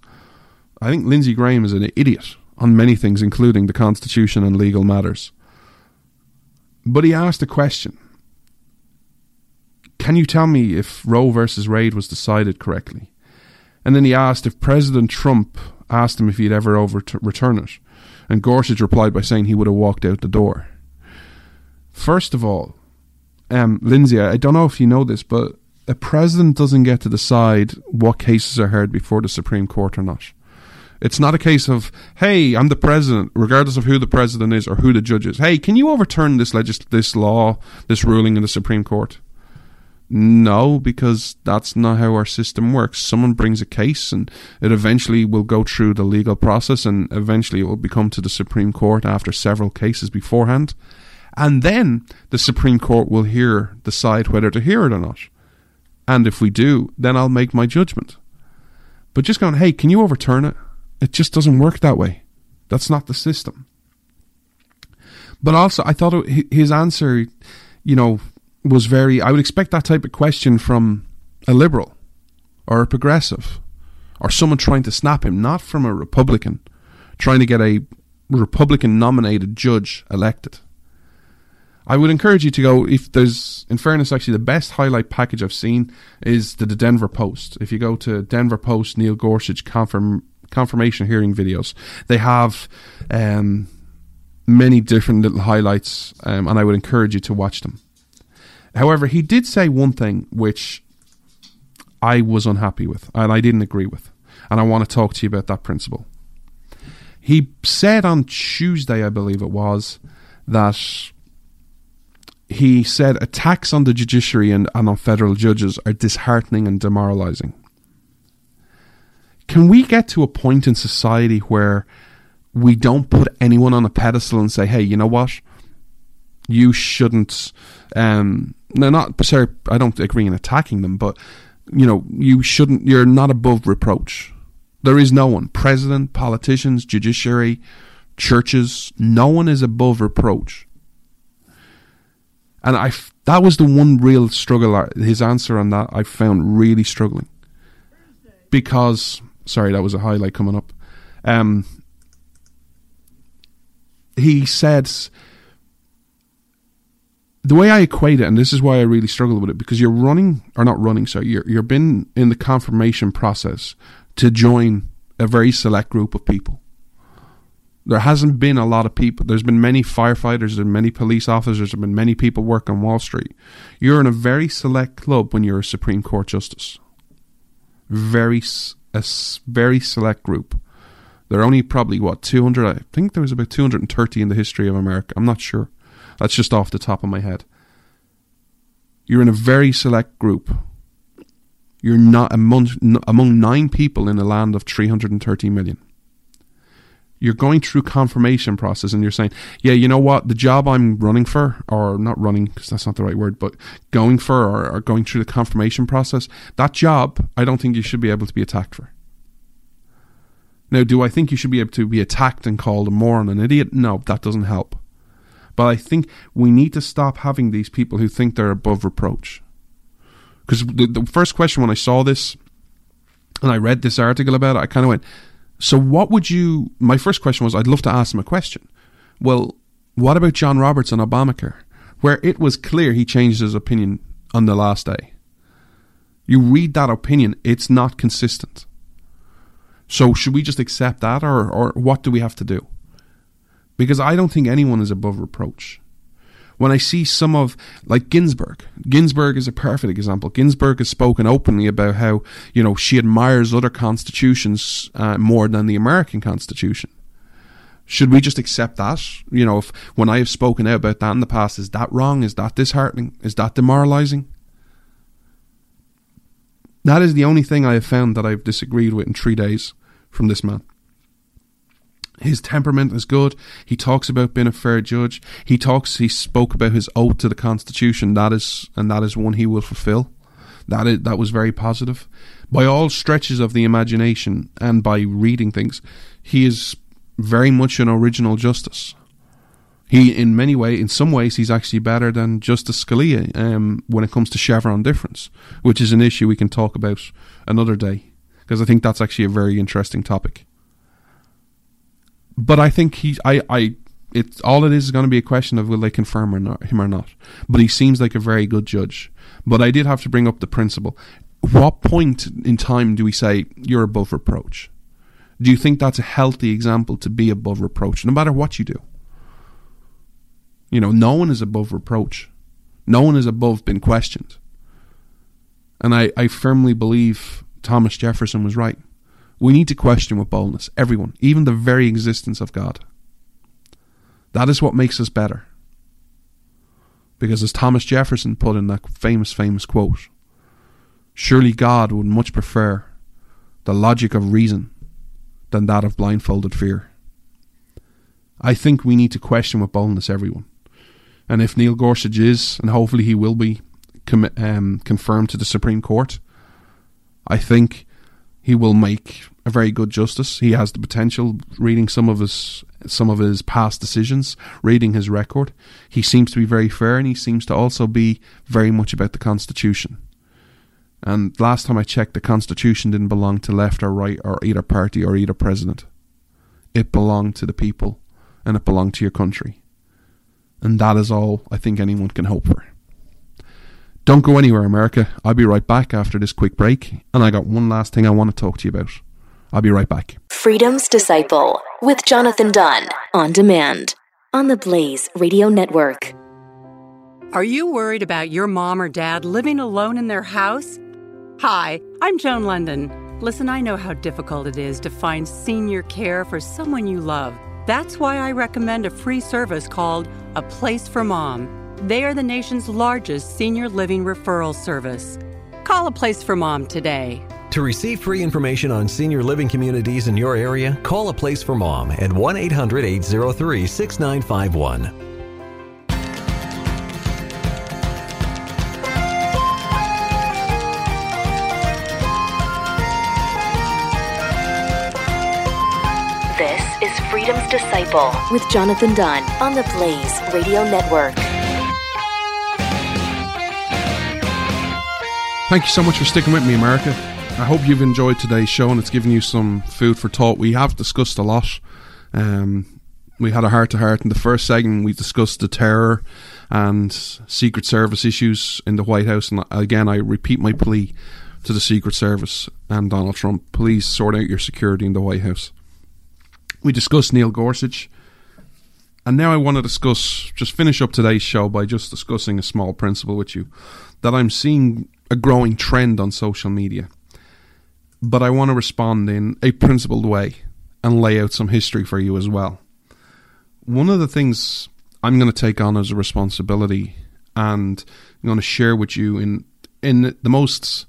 I think Lindsey Graham is an idiot on many things, including the Constitution and legal matters. But he asked a question. Can you tell me if Roe versus Wade was decided correctly? And then he asked if President Trump asked him if he'd ever overturn it. And Gorsuch replied by saying he would have walked out the door. First of all, um, Lindsey, I don't know if you know this, but a president doesn't get to decide what cases are heard before the Supreme Court or not. It's not a case of, hey, I'm the president, regardless of who the president is or who the judge is. Hey, can you overturn this legis- this law, this ruling in the Supreme Court? No, because that's not how our system works. Someone brings a case and it eventually will go through the legal process and eventually it will become to the Supreme Court after several cases beforehand. And then the Supreme Court will hear decide whether to hear it or not. And if we do, then I'll make my judgment. But just going, hey, can you overturn it? It just doesn't work that way. That's not the system. But also, I thought his answer, you know, was very. I would expect that type of question from a liberal or a progressive or someone trying to snap him, not from a Republican trying to get a Republican nominated judge elected. I would encourage you to go if there's in fairness actually the best highlight package I've seen is the, the Denver Post. If you go to Denver Post Neil Gorsuch confirm, confirmation hearing videos, they have um, many different little highlights um, and I would encourage you to watch them. However, he did say one thing which I was unhappy with and I didn't agree with. And I want to talk to you about that principle. He said on Tuesday, I believe it was, that he said attacks on the judiciary and, and on federal judges are disheartening and demoralizing. Can we get to a point in society where we don't put anyone on a pedestal and say, hey, you know what? You shouldn't. Um, no, not sorry. I don't agree in attacking them, but you know, you shouldn't. You're not above reproach. There is no one, president, politicians, judiciary, churches. No one is above reproach. And I, that was the one real struggle. His answer on that I found really struggling because sorry, that was a highlight coming up. Um, he said the way I equate it, and this is why I really struggle with it, because you're running or not running, so you're you're been in the confirmation process to join a very select group of people. There hasn't been a lot of people. There's been many firefighters, there's been many police officers, there's been many people work on Wall Street. You're in a very select club when you're a Supreme Court justice. Very a very select group. There are only probably what 200. I think there was about 230 in the history of America. I'm not sure. That's just off the top of my head. You're in a very select group. You're not among among nine people in a land of 330 million. You're going through confirmation process, and you're saying, "Yeah, you know what? The job I'm running for, or not running, because that's not the right word, but going for, or, or going through the confirmation process, that job, I don't think you should be able to be attacked for." Now, do I think you should be able to be attacked and called a moron, an idiot? No, that doesn't help. But I think we need to stop having these people who think they're above reproach. Because the, the first question when I saw this and I read this article about it, I kind of went, so what would you. My first question was, I'd love to ask him a question. Well, what about John Roberts on Obamacare? Where it was clear he changed his opinion on the last day. You read that opinion, it's not consistent. So should we just accept that or, or what do we have to do? Because I don't think anyone is above reproach. When I see some of, like Ginsburg, Ginsburg is a perfect example. Ginsburg has spoken openly about how, you know, she admires other constitutions uh, more than the American Constitution. Should we just accept that? You know, if when I have spoken out about that in the past, is that wrong? Is that disheartening? Is that demoralizing? That is the only thing I have found that I've disagreed with in three days from this man. His temperament is good. He talks about being a fair judge. He talks. He spoke about his oath to the Constitution. That is, and that is one he will fulfil. That is, that was very positive. By all stretches of the imagination and by reading things, he is very much an original justice. He, in many ways, in some ways, he's actually better than Justice Scalia um, when it comes to Chevron deference, which is an issue we can talk about another day because I think that's actually a very interesting topic. But I think he, I, I, it's all it is is going to be a question of will they confirm or not, him or not. But he seems like a very good judge. But I did have to bring up the principle. What point in time do we say you're above reproach? Do you think that's a healthy example to be above reproach, no matter what you do? You know, no one is above reproach. No one is above being questioned. And I, I firmly believe Thomas Jefferson was right. We need to question with boldness, everyone, even the very existence of God. That is what makes us better. Because as Thomas Jefferson put in that famous, famous quote, surely God would much prefer the logic of reason than that of blindfolded fear. I think we need to question with boldness everyone. And if Neil Gorsuch is, and hopefully he will be, com- um, confirmed to the Supreme Court, I think he will make a very good justice. He has the potential. Reading some of his some of his past decisions, reading his record, he seems to be very fair, and he seems to also be very much about the Constitution. And last time I checked, the Constitution didn't belong to left or right or either party or either president. It belonged to the people, and it belonged to your country. And that is all I think anyone can hope for. Don't go anywhere, America. I'll be right back after this quick break, and I got one last thing I want to talk to you about. I'll be right back. Freedom's Disciple with Jonathan Dunn on demand on the Blaze Radio Network. Are you worried about your mom or dad living alone in their house? Hi, I'm Joan Lunden. Listen, I know how difficult it is to find senior care for someone you love. That's why I recommend a free service called A Place for Mom. They are the nation's largest senior living referral service. Call A Place for Mom today. To receive free information on senior living communities in your area, call A Place for Mom at 1 800 803 6951. This is Freedom's Disciple with Jonathan Dunn on the Blaze Radio Network. Thank you so much for sticking with me, America. I hope you've enjoyed today's show and it's given you some food for thought. We have discussed a lot. Um, we had a heart to heart in the first segment. We discussed the terror and Secret Service issues in the White House. And again, I repeat my plea to the Secret Service and Donald Trump please sort out your security in the White House. We discussed Neil Gorsuch. And now I want to discuss, just finish up today's show by just discussing a small principle with you that I'm seeing a growing trend on social media. But I want to respond in a principled way and lay out some history for you as well. One of the things I'm going to take on as a responsibility and I'm going to share with you in in the most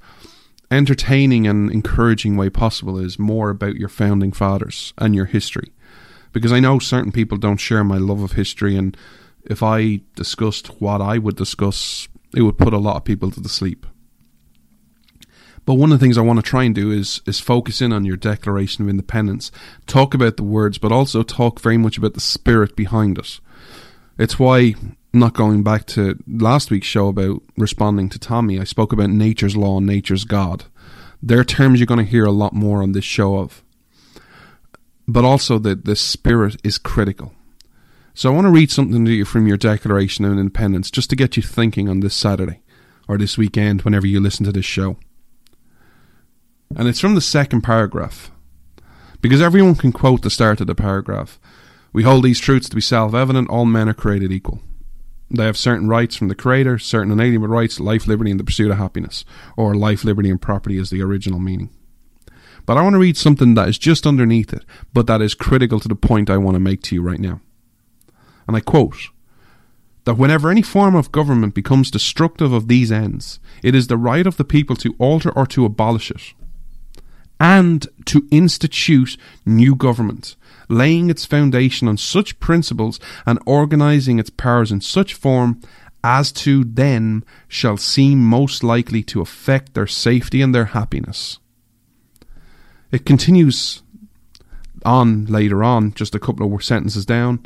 entertaining and encouraging way possible is more about your founding fathers and your history. Because I know certain people don't share my love of history and if I discussed what I would discuss, it would put a lot of people to the sleep. But one of the things I want to try and do is is focus in on your Declaration of Independence, talk about the words, but also talk very much about the spirit behind it. It's why not going back to last week's show about responding to Tomi, I spoke about nature's law and nature's God. They're terms you're going to hear a lot more on this show of. But also that the spirit is critical. So I want to read something to you from your Declaration of Independence just to get you thinking on this Saturday or this weekend whenever you listen to this show. And it's from the second paragraph. Because everyone can quote the start of the paragraph. We hold these truths to be self evident all men are created equal. They have certain rights from the Creator, certain inalienable rights, life, liberty, and the pursuit of happiness, or life, liberty, and property is the original meaning. But I want to read something that is just underneath it, but that is critical to the point I want to make to you right now. And I quote that whenever any form of government becomes destructive of these ends, it is the right of the people to alter or to abolish it, and to institute new government, laying its foundation on such principles and organizing its powers in such form as to them shall seem most likely to affect their safety and their happiness. It continues on later on, just a couple of sentences down.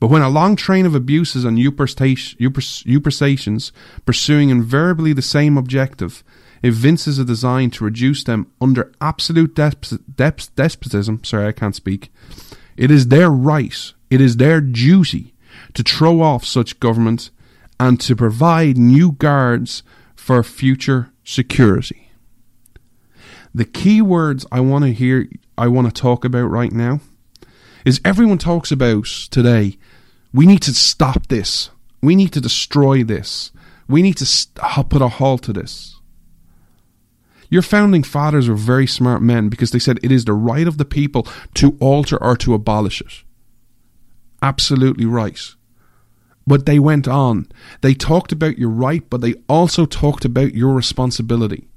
But when a long train of abuses and usurpations pursuing invariably the same objective evinces a design to reduce them under absolute despotism, sorry, I can't speak, it is their right, it is their duty to throw off such government and to provide new guards for future security. The key words I want to hear, I want to talk about right now, is everyone talks about today. We need to stop this. We need to destroy this. We need to st- put a halt to this. Your founding fathers were very smart men because they said it is the right of the people to alter or to abolish it. Absolutely right. But they went on. They talked about your right, but they also talked about your responsibility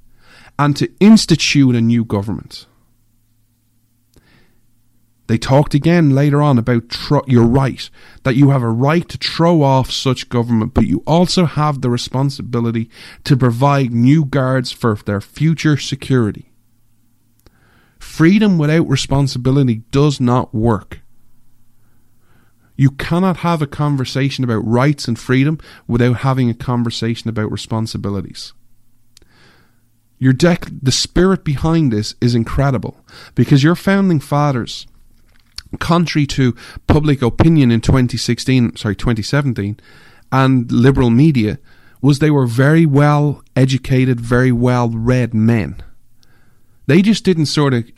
and to institute a new government. They talked again later on about tr- your right, that you have a right to throw off such government, but you also have the responsibility to provide new guards for their future security. Freedom without responsibility does not work. You cannot have a conversation about rights and freedom without having a conversation about responsibilities. Your dec- the spirit behind this is incredible because your founding fathers contrary to public opinion in 2016, sorry, 2017, and liberal media, was they were very well educated, very well read men. They just didn't sort of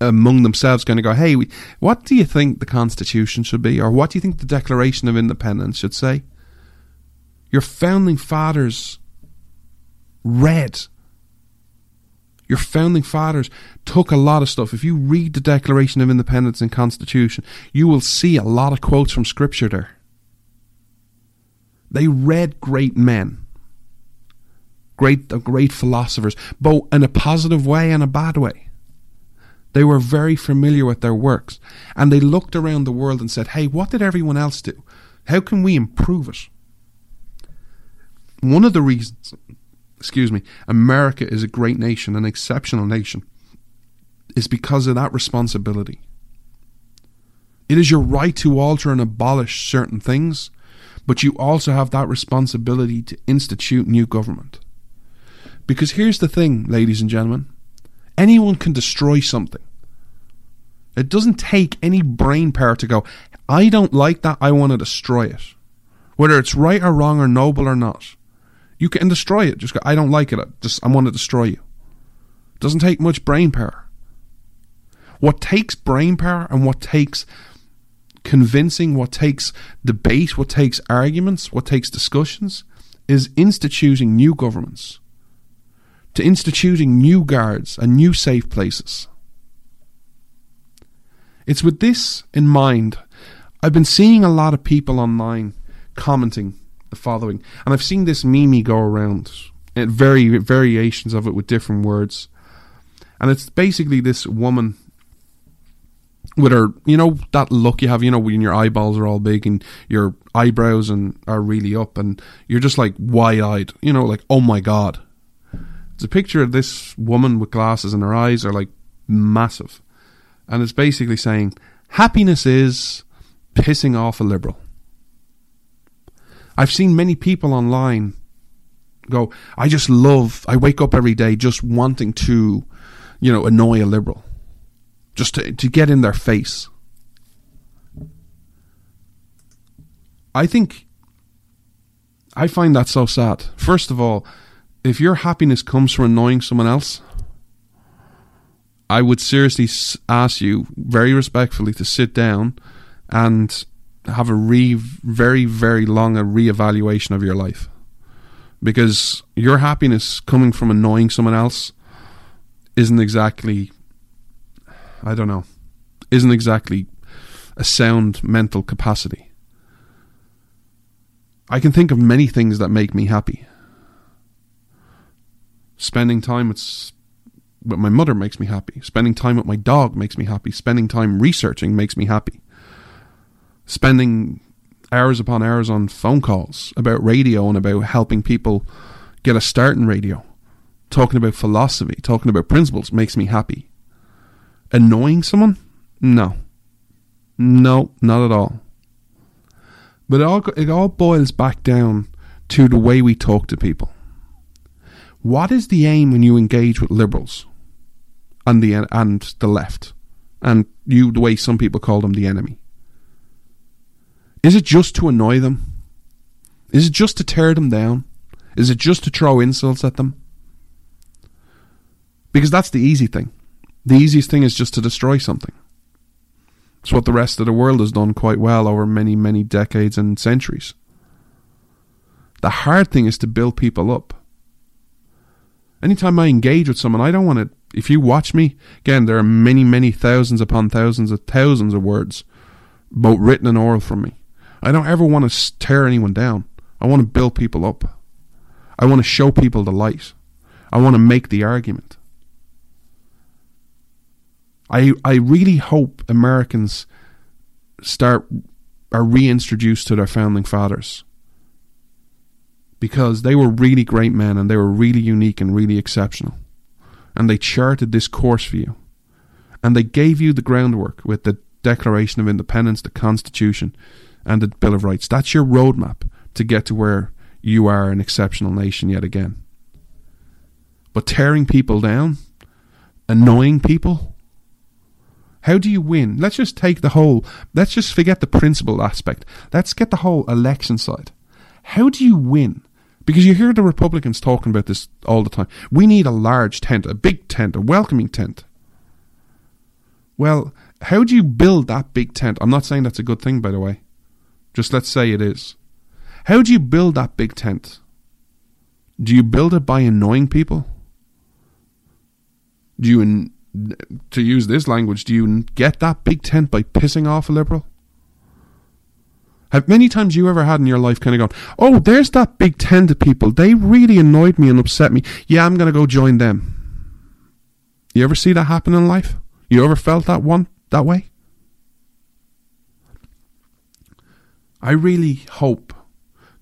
among themselves going to go, hey, what do you think the Constitution should be? Or what do you think the Declaration of Independence should say? Your founding fathers read your founding fathers took a lot of stuff. If you read the Declaration of Independence and Constitution, you will see a lot of quotes from Scripture there. They read great men, great, uh, great philosophers, both in a positive way and a bad way. They were very familiar with their works, and they looked around the world and said, "Hey, what did everyone else do? How can we improve it?" One of the reasons excuse me, America is a great nation, an exceptional nation, is because of that responsibility. It is your right to alter and abolish certain things, but you also have that responsibility to institute new government. Because here's the thing, ladies and gentlemen anyone can destroy something. It doesn't take any brain power to go, I don't like that, I want to destroy it. Whether it's right or wrong or noble or not. You can destroy it. Just go, I don't like it. I just I want to destroy you. It doesn't take much brain power. What takes brain power and what takes convincing, what takes debate, what takes arguments, what takes discussions is instituting new governments, to instituting new guards and new safe places. It's with this in mind. I've been seeing a lot of people online commenting the following. And I've seen this meme go around, and very variations of it with different words. And it's basically this woman with her, you know, that look you have, you know, when your eyeballs are all big and your eyebrows and are really up, and you're just like wide eyed, you know, like oh my god. It's a picture of this woman with glasses, and her eyes are like massive, and it's basically saying happiness is pissing off a liberal. I've seen many people online go, I just love, I wake up every day just wanting to, you know, annoy a liberal, just to, to get in their face. I think, I find that so sad. First of all, if your happiness comes from annoying someone else, I would seriously ask you, very respectfully, to sit down, and have a re very very long a reevaluation of your life because your happiness coming from annoying someone else isn't exactly I don't know isn't exactly a sound mental capacity. I can think of many things that make me happy. Spending time with, with my mother makes me happy. Spending time with my dog makes me happy. Spending time researching makes me happy. Spending hours upon hours on phone calls about radio and about helping people get a start in radio. Talking about philosophy, talking about principles makes me happy. Annoying someone? No. No, not at all. But it all it all boils back down to the way we talk to people. What is the aim when you engage with liberals and the and the left, and you the way some people call them the enemy? Is it just to annoy them? Is it just to tear them down? Is it just to throw insults at them? Because that's the easy thing. The easiest thing is just to destroy something. It's what the rest of the world has done quite well over many, many decades and centuries. The hard thing is to build people up. Anytime I engage with someone, I don't want to. If you watch me, again, there are many, many thousands upon thousands of thousands of words, both written and oral from me. I don't ever want to tear anyone down. I want to build people up. I want to show people the light. I want to make the argument. I I really hope Americans start are reintroduced to their founding fathers because they were really great men and they were really unique and really exceptional and they charted this course for you and they gave you the groundwork with the Declaration of Independence, the Constitution, and the Bill of Rights. That's your roadmap to get to where you are an exceptional nation yet again. But tearing people down, annoying people, how do you win? Let's just take the whole, let's just forget the principle aspect. Let's get the whole election side. How do you win? Because you hear the Republicans talking about this all the time. We need a large tent, a big tent, a welcoming tent. Well, how do you build that big tent? I'm not saying that's a good thing, by the way. Just let's say it is. How do you build that big tent? Do you build it by annoying people? Do you, in, to use this language, do you get that big tent by pissing off a liberal? Have many times you ever had in your life kind of gone, oh, there's that big tent of people. They really annoyed me and upset me. Yeah, I'm going to go join them. You ever see that happen in life? You ever felt that one that way? I really hope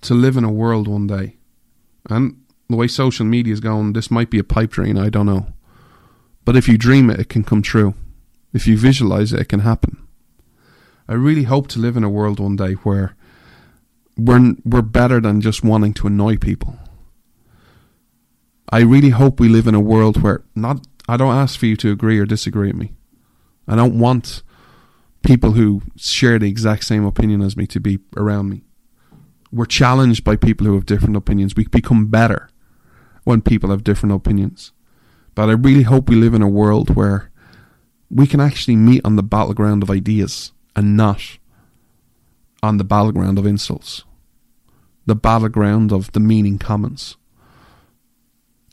to live in a world one day, and the way social media is going, this might be a pipe dream, I don't know. But if you dream it, it can come true. If you visualize it, it can happen. I really hope to live in a world one day where we're, we're better than just wanting to annoy people. I really hope we live in a world where not I don't ask for you to agree or disagree with me. I don't want people who share the exact same opinion as me to be around me. We're challenged by people who have different opinions. We become better when people have different opinions. But I really hope we live in a world where we can actually meet on the battleground of ideas and not on the battleground of insults. The battleground of the meaning commons.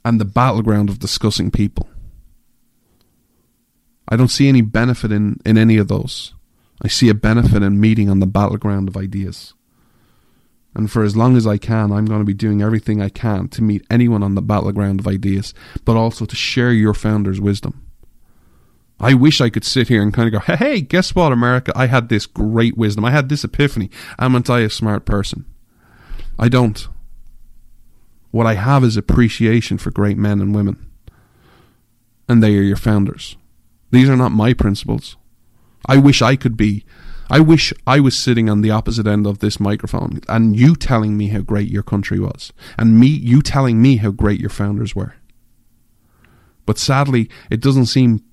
And the battleground of discussing people. I don't see any benefit in, in any of those. I see a benefit in meeting on the battleground of ideas. And for as long as I can, I'm going to be doing everything I can to meet anyone on the battleground of ideas, but also to share your founder's wisdom. I wish I could sit here and kind of go, hey, guess what, America? I had this great wisdom. I had this epiphany. Am I a smart person? I don't. What I have is appreciation for great men and women. And they are your founders. These are not my principles. I wish I could be. I wish I was sitting on the opposite end of this microphone and you telling me how great your country was, and me, you telling me how great your founders were. But sadly, it doesn't seem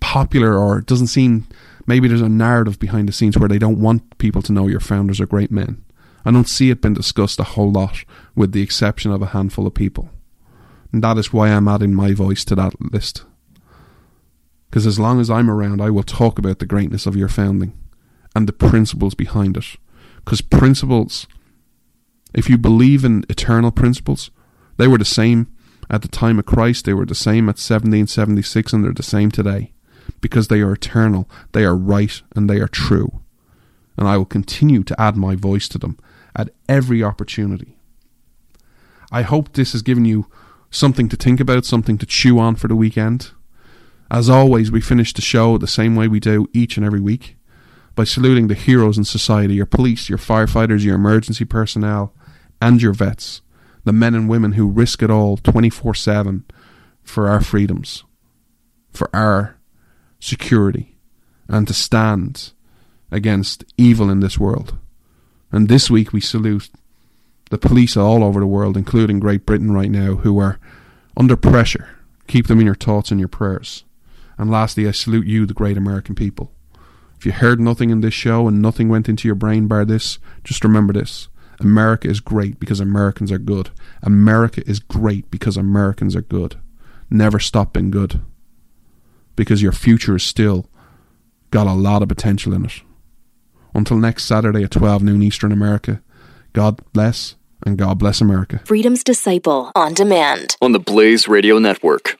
popular, or it doesn't seem maybe there's a narrative behind the scenes where they don't want people to know your founders are great men. I don't see it being discussed a whole lot, with the exception of a handful of people. And that is why I'm adding my voice to that list. Because as long as I'm around, I will talk about the greatness of your founding and the principles behind it. Because principles, if you believe in eternal principles, they were the same at the time of Christ, they were the same at 1776, and they're the same today. Because they are eternal, they are right, and they are true. And I will continue to add my voice to them at every opportunity. I hope this has given you something to think about, something to chew on for the weekend. As always, we finish the show the same way we do each and every week by saluting the heroes in society your police, your firefighters, your emergency personnel, and your vets, the men and women who risk it all 24 7 for our freedoms, for our security, and to stand against evil in this world. And this week we salute the police all over the world, including Great Britain right now, who are under pressure. Keep them in your thoughts and your prayers. And lastly, I salute you, the great American people. If you heard nothing in this show and nothing went into your brain bar this, just remember this. America is great because Americans are good. America is great because Americans are good. Never stop being good. Because your future is still got a lot of potential in it. Until next Saturday at 12 noon Eastern America, God bless and God bless America. Freedom's Disciple on demand. On the Blaze Radio Network.